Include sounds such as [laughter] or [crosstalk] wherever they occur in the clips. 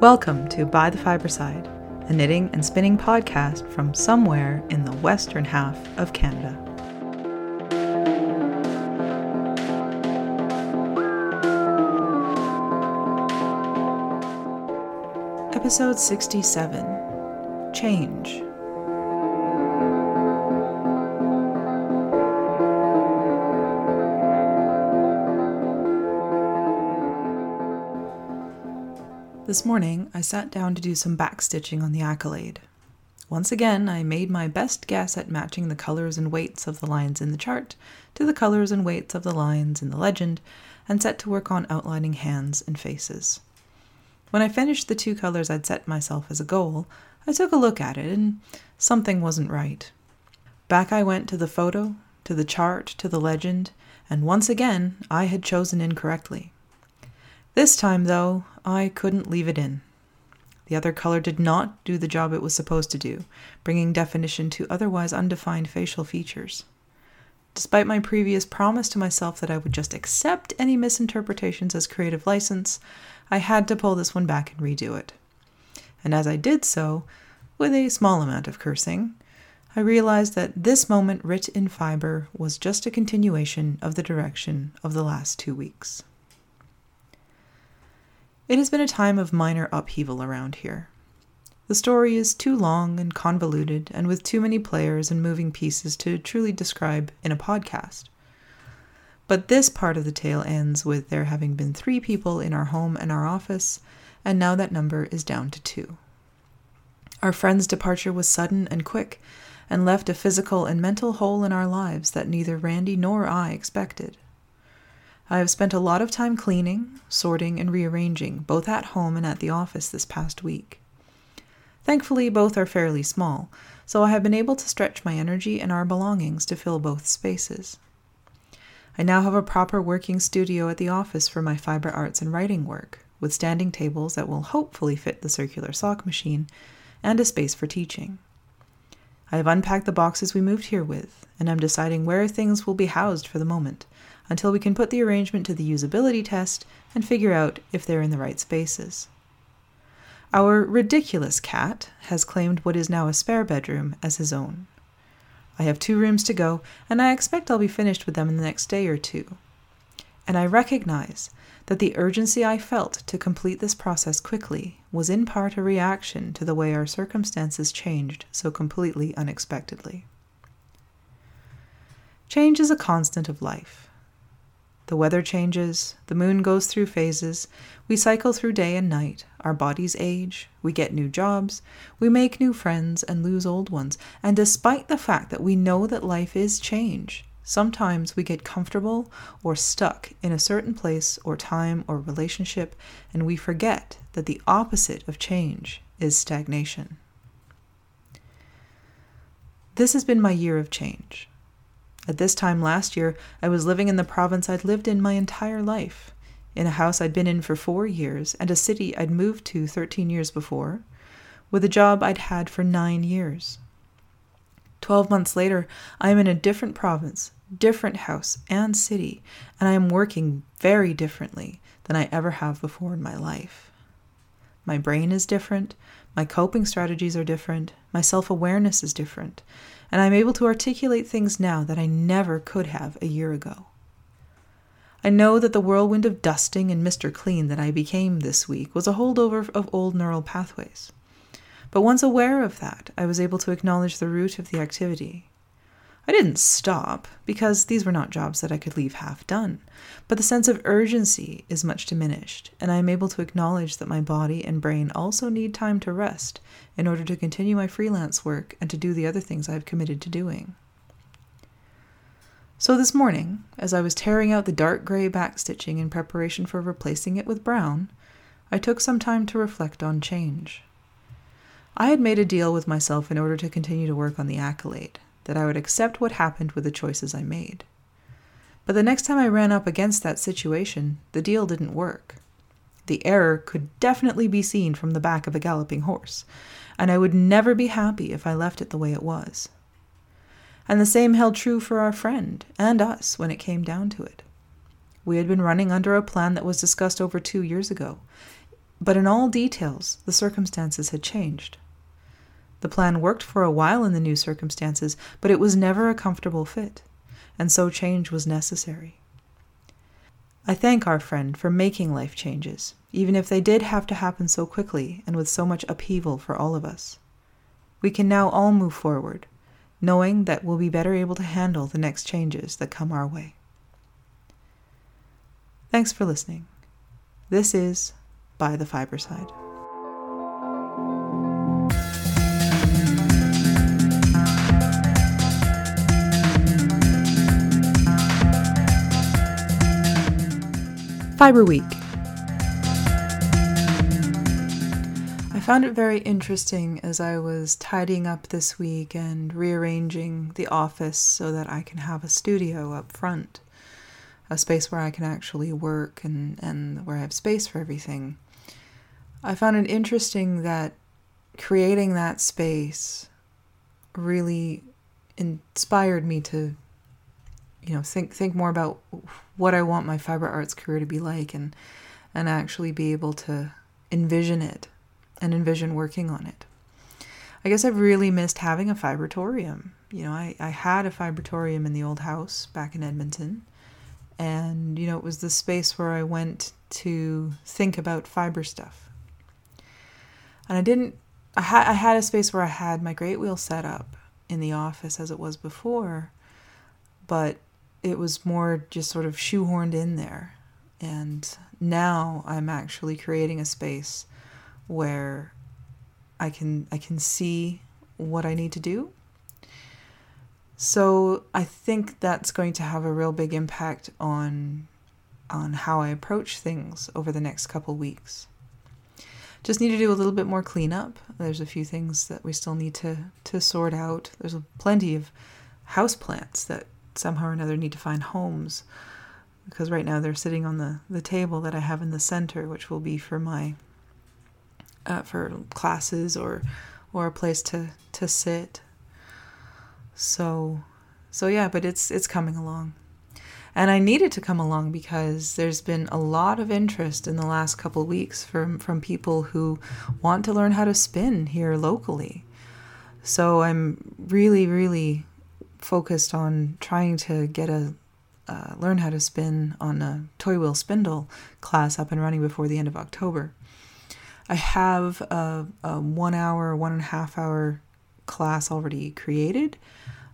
Welcome to By the Fibreside, a knitting and spinning podcast from somewhere in the western half of Canada. Episode 67 Change. This morning, I sat down to do some backstitching on the accolade. Once again, I made my best guess at matching the colors and weights of the lines in the chart to the colors and weights of the lines in the legend and set to work on outlining hands and faces. When I finished the two colors I'd set myself as a goal, I took a look at it and something wasn't right. Back I went to the photo, to the chart, to the legend, and once again I had chosen incorrectly. This time, though, I couldn't leave it in. The other color did not do the job it was supposed to do, bringing definition to otherwise undefined facial features. Despite my previous promise to myself that I would just accept any misinterpretations as creative license, I had to pull this one back and redo it. And as I did so, with a small amount of cursing, I realized that this moment writ in fiber was just a continuation of the direction of the last two weeks. It has been a time of minor upheaval around here. The story is too long and convoluted, and with too many players and moving pieces to truly describe in a podcast. But this part of the tale ends with there having been three people in our home and our office, and now that number is down to two. Our friend's departure was sudden and quick, and left a physical and mental hole in our lives that neither Randy nor I expected. I have spent a lot of time cleaning, sorting, and rearranging, both at home and at the office this past week. Thankfully, both are fairly small, so I have been able to stretch my energy and our belongings to fill both spaces. I now have a proper working studio at the office for my fiber arts and writing work, with standing tables that will hopefully fit the circular sock machine, and a space for teaching. I have unpacked the boxes we moved here with, and am deciding where things will be housed for the moment, until we can put the arrangement to the usability test and figure out if they're in the right spaces. Our ridiculous cat has claimed what is now a spare bedroom as his own. I have two rooms to go, and I expect I'll be finished with them in the next day or two. And I recognize that the urgency I felt to complete this process quickly was in part a reaction to the way our circumstances changed so completely unexpectedly. Change is a constant of life. The weather changes, the moon goes through phases, we cycle through day and night, our bodies age, we get new jobs, we make new friends and lose old ones. And despite the fact that we know that life is change, sometimes we get comfortable or stuck in a certain place or time or relationship, and we forget that the opposite of change is stagnation. This has been my year of change. At this time last year, I was living in the province I'd lived in my entire life, in a house I'd been in for four years, and a city I'd moved to 13 years before, with a job I'd had for nine years. Twelve months later, I am in a different province, different house and city, and I am working very differently than I ever have before in my life. My brain is different, my coping strategies are different, my self awareness is different, and I'm able to articulate things now that I never could have a year ago. I know that the whirlwind of dusting and Mr. Clean that I became this week was a holdover of old neural pathways. But once aware of that, I was able to acknowledge the root of the activity I didn't stop, because these were not jobs that I could leave half done, but the sense of urgency is much diminished, and I am able to acknowledge that my body and brain also need time to rest in order to continue my freelance work and to do the other things I have committed to doing. So this morning, as I was tearing out the dark gray backstitching in preparation for replacing it with brown, I took some time to reflect on change. I had made a deal with myself in order to continue to work on the accolade, that I would accept what happened with the choices I made. But the next time I ran up against that situation, the deal didn't work. The error could definitely be seen from the back of a galloping horse, and I would never be happy if I left it the way it was. And the same held true for our friend and us when it came down to it. We had been running under a plan that was discussed over two years ago. But in all details, the circumstances had changed. The plan worked for a while in the new circumstances, but it was never a comfortable fit, and so change was necessary. I thank our friend for making life changes, even if they did have to happen so quickly and with so much upheaval for all of us. We can now all move forward, knowing that we'll be better able to handle the next changes that come our way. Thanks for listening. This is By the Fibreside. Fiber Week. I found it very interesting as I was tidying up this week and rearranging the office so that I can have a studio up front, a space where I can actually work and, and where I have space for everything. I found it interesting that creating that space really inspired me to you know think think more about what I want my fiber arts career to be like and and actually be able to envision it and envision working on it. I guess I've really missed having a fibratorium. You know, I, I had a fibratorium in the old house back in Edmonton. And, you know, it was the space where I went to think about fiber stuff. And I didn't, I, ha- I had a space where I had my great wheel set up in the office as it was before, but it was more just sort of shoehorned in there. And now I'm actually creating a space where I can I can see what I need to do. So I think that's going to have a real big impact on on how I approach things over the next couple weeks. Just need to do a little bit more cleanup. There's a few things that we still need to to sort out. There's plenty of house plants that somehow or another need to find homes because right now they're sitting on the, the table that I have in the center, which will be for my uh, for classes or or a place to to sit. So so yeah, but it's it's coming along. And I needed to come along because there's been a lot of interest in the last couple weeks from from people who want to learn how to spin here locally. So I'm really really focused on trying to get a uh, learn how to spin on a top whorl spindle class up and running before the end of October. I have a, a one hour, one and a half hour class already created.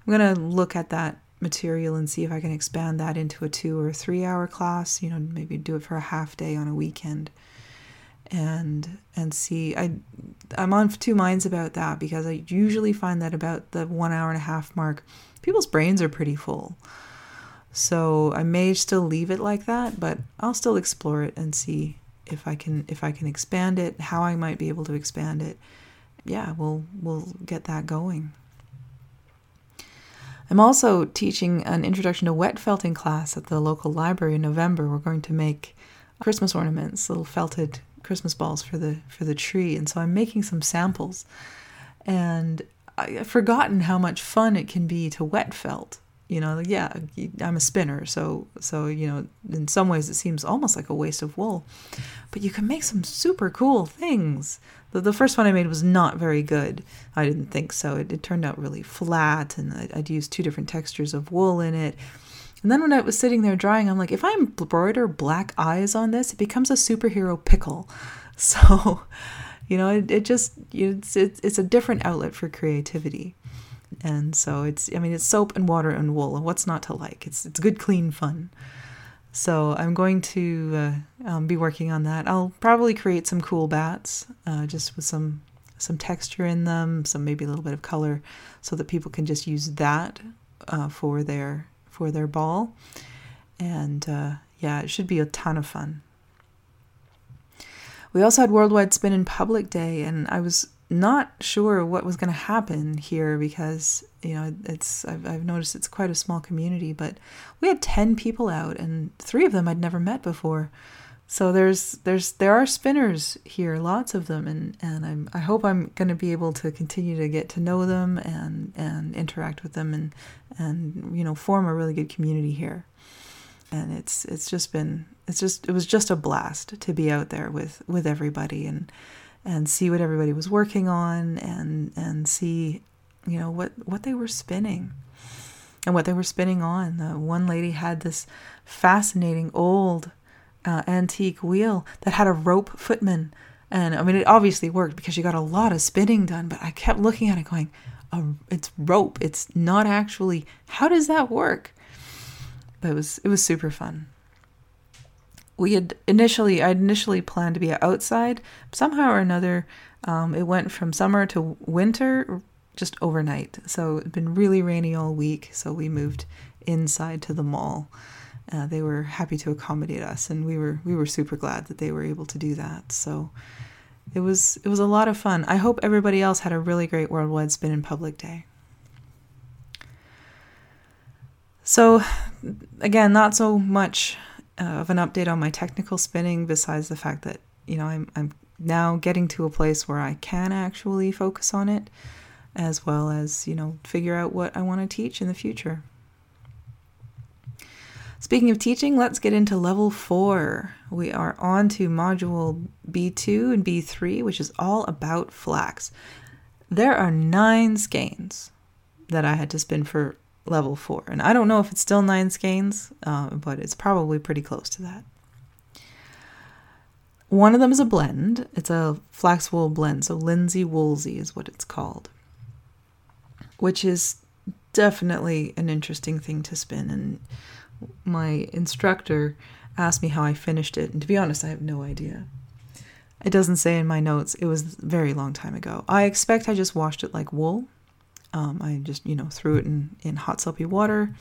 I'm going to look at that material and see if I can expand that into a two or three hour class, you know, maybe do it for a half day on a weekend and and see I I'm on two minds about that because I usually find that about the 1 hour and a half mark people's brains are pretty full. So I may still leave it like that, but I'll still explore it and see if I can if I can expand it, how I might be able to expand it. Yeah, we'll we'll get that going. I'm also teaching an introduction to wet felting class at the local library in November. We're going to make Christmas ornaments, little felted Christmas balls for the for the tree, and so I'm making some samples. And I've forgotten how much fun it can be to wet felt. You know, yeah, I'm a spinner, so so you know, in some ways it seems almost like a waste of wool, but you can make some super cool things. The, the first one I made was not very good. I didn't think so. It, it turned out really flat, and I, I'd used two different textures of wool in it. And then when I was sitting there drying, I'm like, if I embroider black eyes on this, it becomes a superhero pickle. [laughs] So you know it, it just it's, it's it's a different outlet for creativity. And so it's i mean it's soap and water and wool and what's not to like? It's it's good clean fun. So i'm going to uh, um, be working on that. I'll probably create some cool bats uh, just with some some texture in them some maybe a little bit of color so that people can just use that uh, for their for their ball. And uh, yeah it should be a ton of fun. We also had Worldwide Spin in Public Day, and I was not sure what was going to happen here because you know it's I've, I've noticed it's quite a small community but we had 10 people out and three of them i'd never met before so there's there's there are spinners here lots of them and and I'm, i hope i'm going to be able to continue to get to know them and and interact with them and and you know form a really good community here and it's it's just been it's just it was just a blast to be out there with with everybody and and see what everybody was working on and and see you know what what they were spinning and what they were spinning on. The one lady had this fascinating old uh, antique wheel that had a rope footman. And I mean, it obviously worked because you got a lot of spinning done, but I kept looking at it going, oh, it's rope. It's not actually, how does that work? But it was, it was super fun. We had initially, I initially planned to be outside. Somehow or another, um, it went from summer to winter just overnight. So it'd been really rainy all week. So we moved inside to the mall. Uh, they were happy to accommodate us, and we were we were super glad that they were able to do that. So it was it was a lot of fun. I hope everybody else had a really great Worldwide Spin in Public Day. So again, not so much uh, of an update on my technical spinning, besides the fact that you know I'm I'm now getting to a place where I can actually focus on it as well as, you know, figure out what I want to teach in the future. Speaking of teaching, let's get into level four. We are on to module B2 and B3, which is all about flax. There are nine skeins that I had to spin for level four. And I don't know if it's still nine skeins, uh, but it's probably pretty close to that. One of them is a blend. It's a flax wool blend. So Linsey Woolsey is what it's called which is definitely an interesting thing to spin. And my instructor asked me how I finished it, and to be honest, I have no idea. It doesn't say in my notes. It was a very long time ago. I expect I just washed it like wool. Um, I just, you know, threw it in, in hot soapy water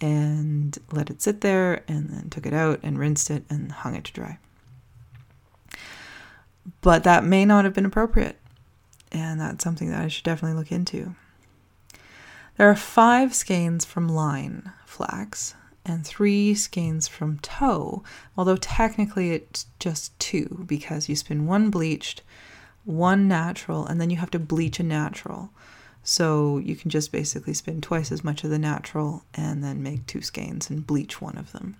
and let it sit there and then took it out and rinsed it and hung it to dry. But that may not have been appropriate. And that's something that I should definitely look into. There are five skeins from line flax and three skeins from tow, although technically it's just two because you spin one bleached, one natural, and then you have to bleach a natural. So you can just basically spin twice as much of the natural and then make two skeins and bleach one of them.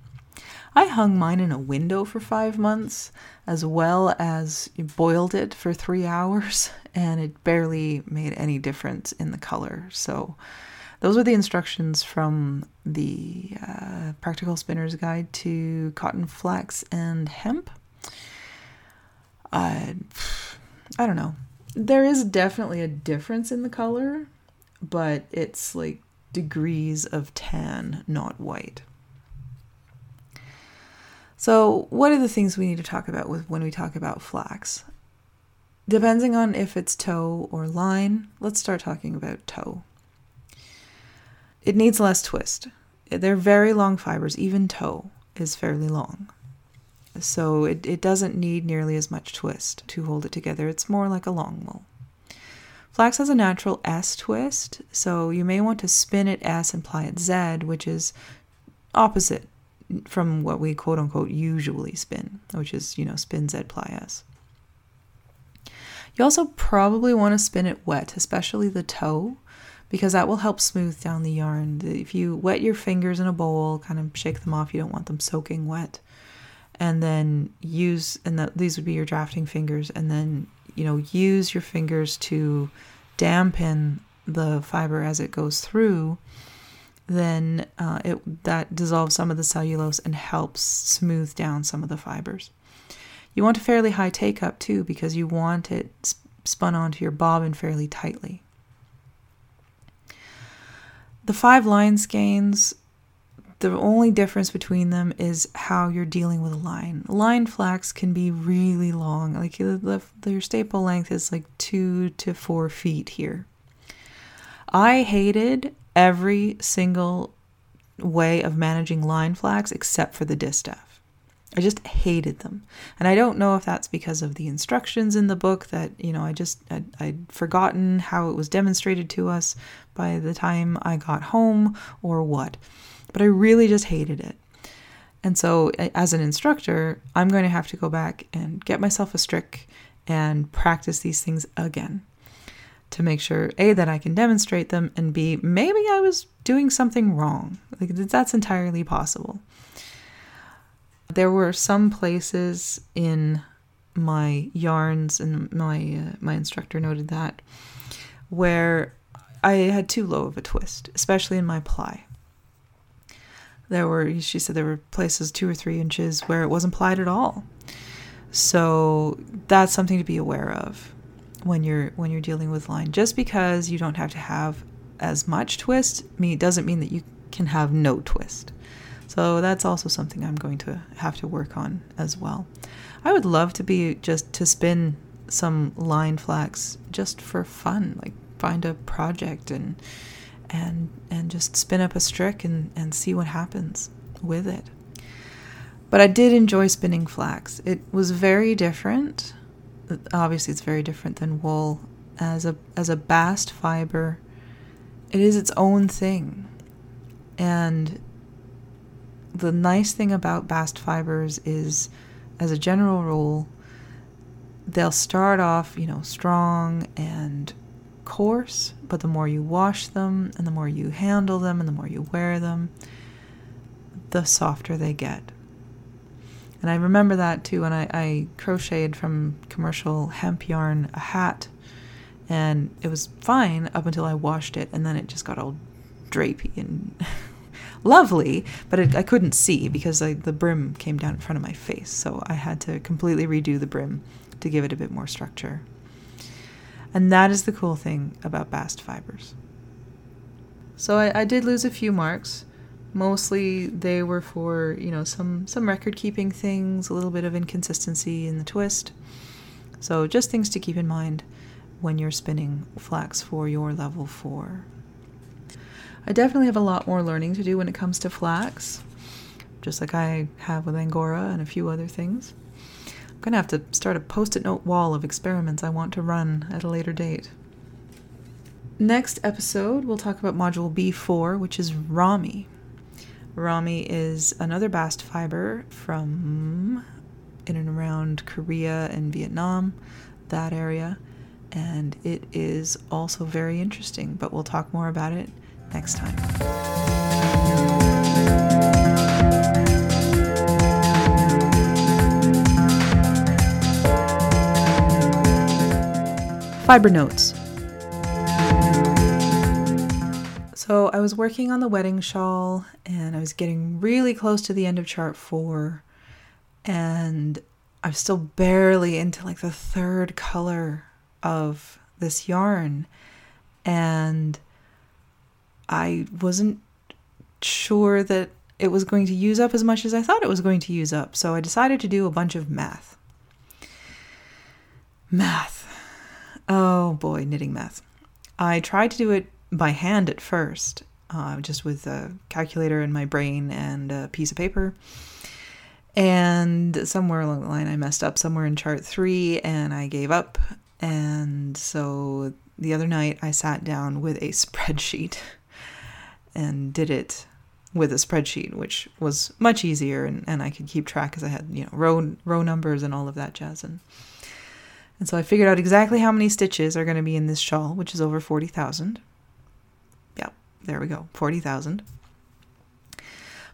I hung mine in a window for five months, as well as boiled it for three [laughs] hours, and it barely made any difference in the color. So, those are the instructions from the uh, Practical Spinner's Guide to Cotton, Flax, and Hemp. I, I don't know. There is definitely a difference in the color, but it's like degrees of tan, not white. So, what are the things we need to talk about with when we talk about flax? Depending on if it's tow or line, let's start talking about tow. It needs less twist. They're very long fibers, even tow is fairly long. So it, it doesn't need nearly as much twist to hold it together. It's more like a long wool. Flax has a natural S twist, so you may want to spin it S and ply it Z, which is opposite from what we quote unquote usually spin, which is, you know, spin Z ply S. You also probably want to spin it wet, especially the tow, because that will help smooth down the yarn. If you wet your fingers in a bowl, kind of shake them off, you don't want them soaking wet. And then use, and the, these would be your drafting fingers, and then, you know, use your fingers to dampen the fiber as it goes through then uh, it that dissolves some of the cellulose and helps smooth down some of the fibers. You want a fairly high take up too because you want it spun onto your bobbin fairly tightly. The five line skeins, the only difference between them is how you're dealing with a line. Line flax can be really long, like the, the, your staple length is like two to four feet here. I hated every single way of managing line flax except for the distaff. I just hated them. And I don't know if that's because of the instructions in the book that, you know, I just, I'd, I'd, forgotten how it was demonstrated to us by the time I got home or what. But I really just hated it. And so, as an instructor, I'm going to have to go back and get myself a strick and practice these things again to make sure A, that I can demonstrate them, and B, maybe I was doing something wrong. Like that's entirely possible. There were some places in my yarns, and my uh, my instructor noted that, where I had too low of a twist, especially in my ply. There were, she said, there were places two or three inches where it wasn't plied at all. So that's something to be aware of when you're when you're dealing with line. Just because you don't have to have as much twist, me doesn't mean that you can have no twist. So that's also something I'm going to have to work on as well. I would love to be just to spin some line flax just for fun, like find a project and and and just spin up a strick and, and see what happens with it. But I did enjoy spinning flax. It was very different. Obviously it's very different than wool. As a as a bast fiber, it is its own thing. And the nice thing about bast fibers is, as a general rule, they'll start off, you know, strong and coarse, but the more you wash them and the more you handle them and the more you wear them, the softer they get. And I remember that too when I, I crocheted from commercial hemp yarn a hat, and it was fine up until I washed it, and then it just got all drapey and [laughs] lovely, but it, I couldn't see because I, the brim came down in front of my face. So I had to completely redo the brim to give it a bit more structure. And that is the cool thing about bast fibers. So I, I did lose a few marks. Mostly they were for, you know, some, some record keeping things, a little bit of inconsistency in the twist. So just things to keep in mind when you're spinning flax for your level 4. I definitely have a lot more learning to do when it comes to flax, just like I have with Angora and a few other things. I'm going to have to start a post it note wall of experiments I want to run at a later date. Next episode, we'll talk about module B4, which is Ramie. Ramie is another bast fiber from in and around Korea and Vietnam, that area, and it is also very interesting, but we'll talk more about it next time. Fiber notes. So I was working on the wedding shawl and I was getting really close to the end of chart four and I'm still barely into like the third color of this yarn and I wasn't sure that it was going to use up as much as I thought it was going to use up. So I decided to do a bunch of math. Math. Oh boy, knitting math. I tried to do it by hand at first, uh, just with a calculator in my brain and a piece of paper. And somewhere along the line, I messed up somewhere in chart three and I gave up. And so the other night, I sat down with a [laughs] spreadsheet and did it with a spreadsheet, which was much easier, and, and I could keep track because I had you know row row numbers and all of that jazz. And and so I figured out exactly how many stitches are going to be in this shawl, which is over forty thousand. Yep, there we go, forty thousand.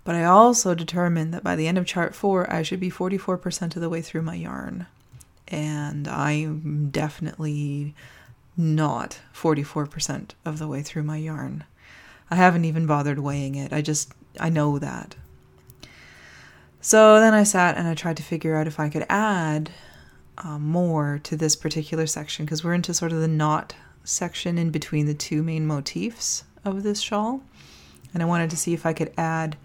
But I also determined that by the end of chart four, I should be 44% of the way through my yarn. And I'm definitely not 44% of the way through my yarn. I haven't even bothered weighing it. I just, I know that. So then I sat and I tried to figure out if I could add uh, more to this particular section because we're into sort of the knot section in between the two main motifs of this shawl. And I wanted to see if I could add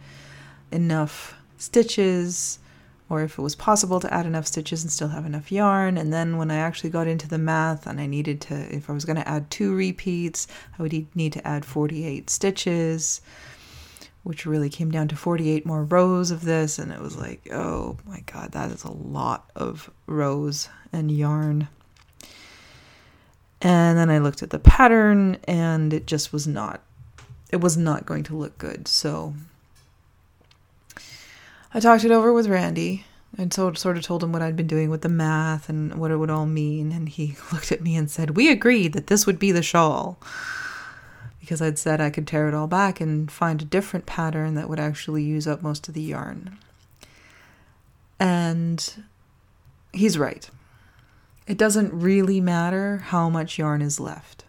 enough stitches or if it was possible to add enough stitches and still have enough yarn. And then when I actually got into the math and I needed to, if I was going to add two repeats, I would need to add 48 stitches, which really came down to 48 more rows of this. And it was like, oh my God, that is a lot of rows and yarn. And then I looked at the pattern and it just was not, it was not going to look good. So I talked it over with Randy and so, sort of told him what I'd been doing with the math and what it would all mean. And he [laughs] looked at me and said, We agreed that this would be the shawl. Because I'd said I could tear it all back and find a different pattern that would actually use up most of the yarn. And he's right. It doesn't really matter how much yarn is left.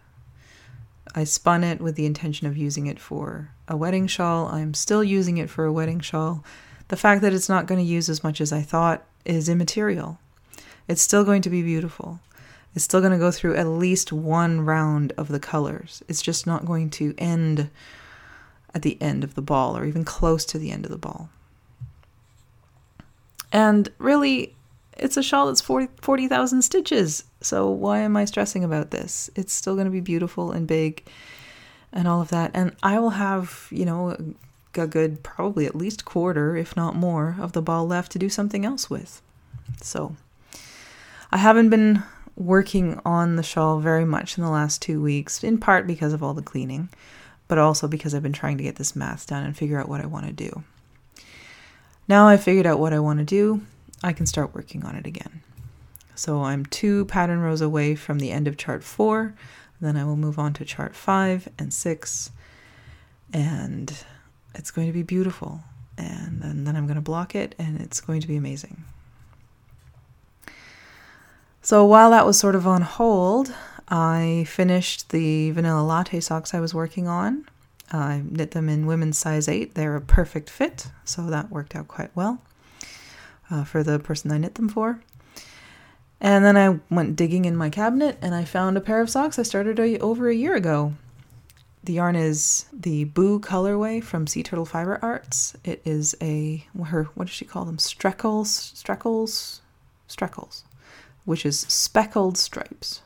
I spun it with the intention of using it for a wedding shawl. I'm still using it for a wedding shawl. The fact that it's not going to use as much as I thought is immaterial. It's still going to be beautiful. It's still going to go through at least one round of the colors. It's just not going to end at the end of the ball or even close to the end of the ball. And really, it's a shawl that's 40,000 40, stitches. So why am I stressing about this? It's still going to be beautiful and big and all of that. And I will have, you know, a good, probably at least quarter, if not more, of the ball left to do something else with. So I haven't been working on the shawl very much in the last two weeks, in part because of all the cleaning, but also because I've been trying to get this math done and figure out what I want to do. Now I've figured out what I want to do, I can start working on it again. So I'm two pattern rows away from the end of chart four. Then I will move on to chart five and six. And it's going to be beautiful. And then, then I'm going to block it and it's going to be amazing. So while that was sort of on hold, I finished the vanilla latte socks I was working on. I knit them in women's size 8. They're a perfect fit, so that worked out quite well uh, for the person I knit them for. And then I went digging in my cabinet and I found a pair of socks I started a, over a year ago. The yarn is the Boo colorway from Sea Turtle Fiber Arts. It is a her what does she call them? Streckles, streckles, streckles, which is speckled stripes.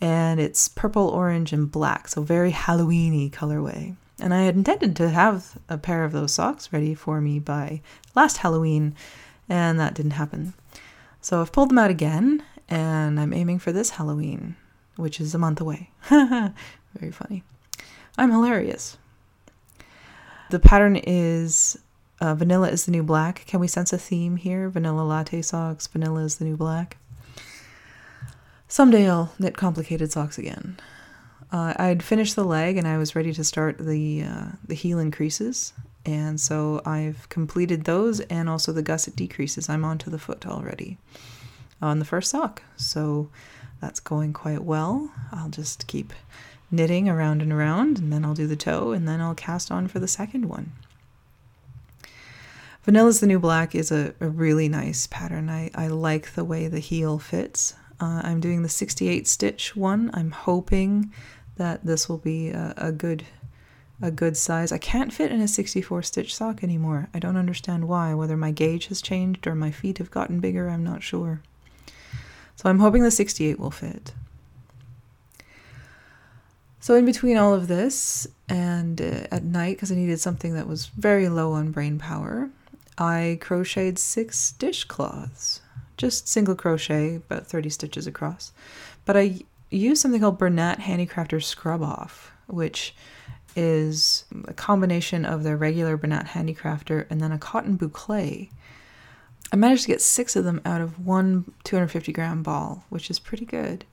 And it's purple, orange, and black, so very Halloweeny colorway. And I had intended to have a pair of those socks ready for me by last Halloween, and that didn't happen. So I've pulled them out again, and I'm aiming for this Halloween, which is a month away. [laughs] Very funny. I'm hilarious. The pattern is uh, vanilla is the new black. Can we sense a theme here? Vanilla latte socks, vanilla is the new black. Someday I'll knit complicated socks again. Uh, I'd finished the leg and I was ready to start the uh, the heel increases, and so I've completed those and also the gusset decreases. I'm onto the foot already on the first sock, so that's going quite well. I'll just keep knitting around and around, and then I'll do the toe, and then I'll cast on for the second one. Vanilla's the New Black is a, a really nice pattern. I, I like the way the heel fits. Uh, I'm doing the 68 stitch one. I'm hoping that this will be a, a good a good size. I can't fit in a 64 stitch sock anymore. I don't understand why, whether my gauge has changed or my feet have gotten bigger, I'm not sure. So I'm hoping the 68 will fit. So in between all of this and uh, at night because I needed something that was very low on brain power, I crocheted six dishcloths. Just single crochet, about 30 stitches across. But I used something called Bernat Handicrafter Scrub Off, which is a combination of their regular Bernat Handicrafter and then a cotton boucle. I managed to get six of them out of one 250 gram ball, which is pretty good.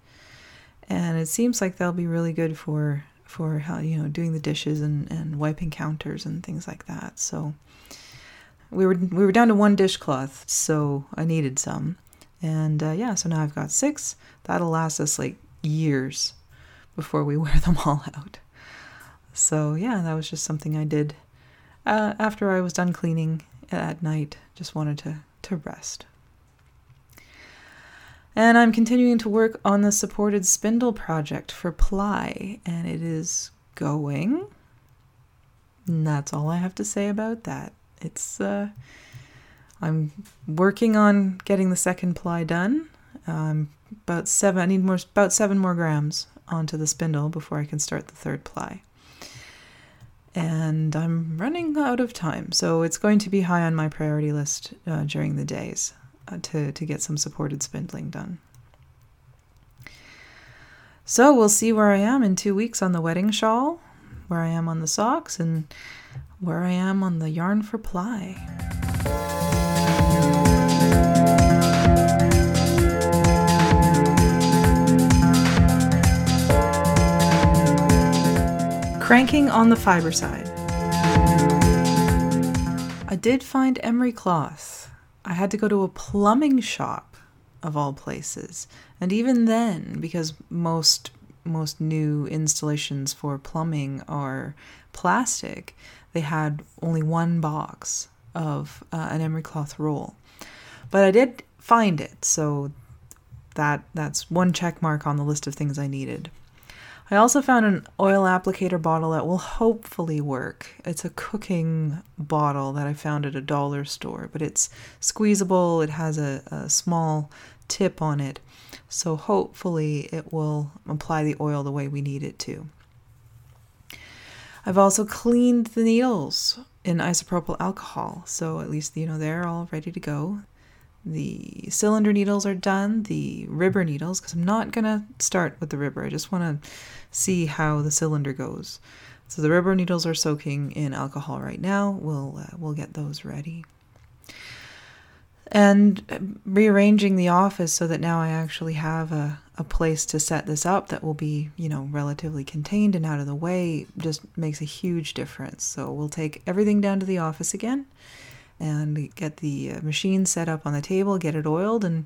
And it seems like they'll be really good for for how you know doing the dishes and, and wiping counters and things like that. So we were we were down to one dishcloth, so I needed some. And uh, yeah, so now I've got six. That'll last us like years before we [laughs] wear them all out. So, yeah, that was just something I did uh, after I was done cleaning at night. Just wanted to, to rest. And I'm continuing to work on the supported spindle project for Ply, and it is going. And that's all I have to say about that. It's, uh, I'm working on getting the second ply done. Um, about seven. I need more, about seven more grams onto the spindle before I can start the third ply. And I'm running out of time, so it's going to be high on my priority list uh, during the days uh, to to get some supported spindling done. So we'll see where I am in two weeks on the wedding shawl, where I am on the socks, and where I am on the yarn for ply. Cranking on the fiber side. I did find emery cloth. I had to go to a plumbing shop of all places. And even then, because most most new installations for plumbing are plastic, they had only one box of uh, an emery cloth roll. But I did find it, so that that's one check mark on the list of things I needed. I also found an oil applicator bottle that will hopefully work. It's a cooking bottle that I found at a dollar store, but it's squeezable. It has a, a small tip on it, so hopefully it will apply the oil the way we need it to. I've also cleaned the needles in isopropyl alcohol, so at least you know they're all ready to go. The cylinder needles are done, the ribber needles, because I'm not going to start with the ribber. I just want to see how the cylinder goes. So the ribber needles are soaking in alcohol right now. We'll uh, we'll get those ready. And rearranging the office so that now I actually have a, a place to set this up that will be, you know, relatively contained and out of the way just makes a huge difference. So we'll take everything down to the office again and get the uh, machine set up on the table, get it oiled, and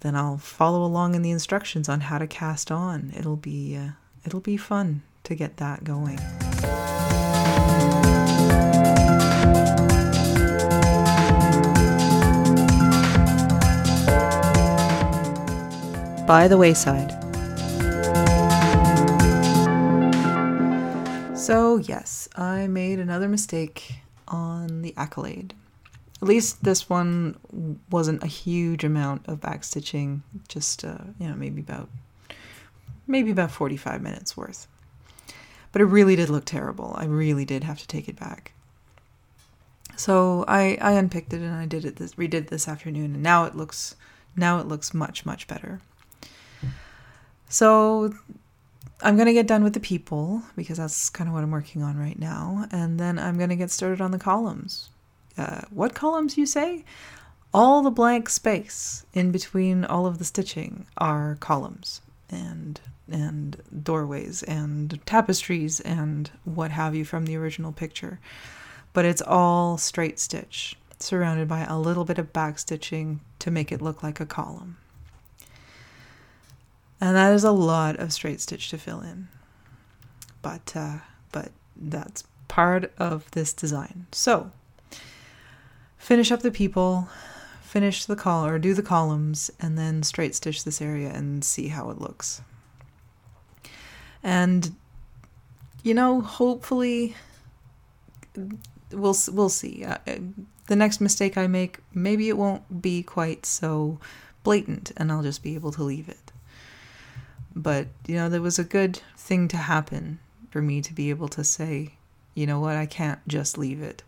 then I'll follow along in the instructions on how to cast on. It'll be uh, it'll be fun to get that going. By the wayside. So, yes, I made another mistake on the accolade. At least this one wasn't a huge amount of backstitching, just uh, you know maybe about maybe about 45 minutes worth. But it really did look terrible. I really did have to take it back. So I I unpicked it and I did it this redid this afternoon and now it looks now it looks much much better. So I'm going to get done with the people because that's kind of what I'm working on right now and then I'm going to get started on the columns uh, what columns you say? All the blank space in between all of the stitching are columns and and doorways and tapestries and what have you from the original picture. But it's all straight stitch, surrounded by a little bit of back stitching to make it look like a column. And that is a lot of straight stitch to fill in. But uh, but that's part of this design. So finish up the people, finish the col or do the columns, and then straight stitch this area and see how it looks. And you know, hopefully we'll we'll see. Uh, uh, the next mistake I make, maybe it won't be quite so blatant, and I'll just be able to leave it. But you know, there was a good thing to happen for me to be able to say, you know what, I can't just leave it.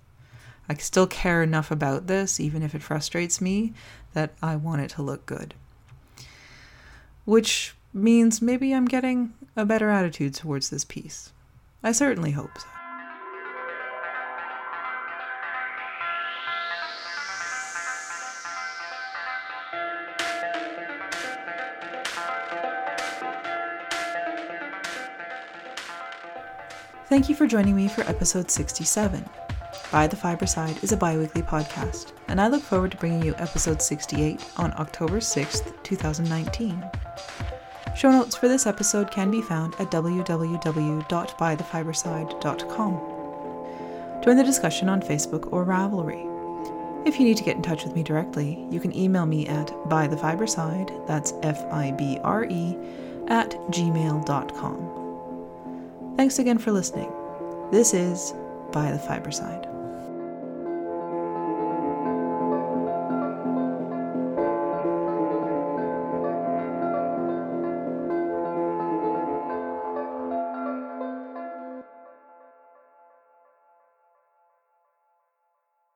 I still care enough about this, even if it frustrates me, that I want it to look good. Which means maybe I'm getting a better attitude towards this piece. I certainly hope so. Thank you for joining me for episode 67. By the Fibreside is a bi weekly podcast, and I look forward to bringing you episode 68 on October 6th, 2019. Show notes for this episode can be found at www.bythefibreside.com. Join the discussion on Facebook or Ravelry. If you need to get in touch with me directly, you can email me at bythefibreside, that's F I B R E, at gmail.com. Thanks again for listening. This is By the Fibreside.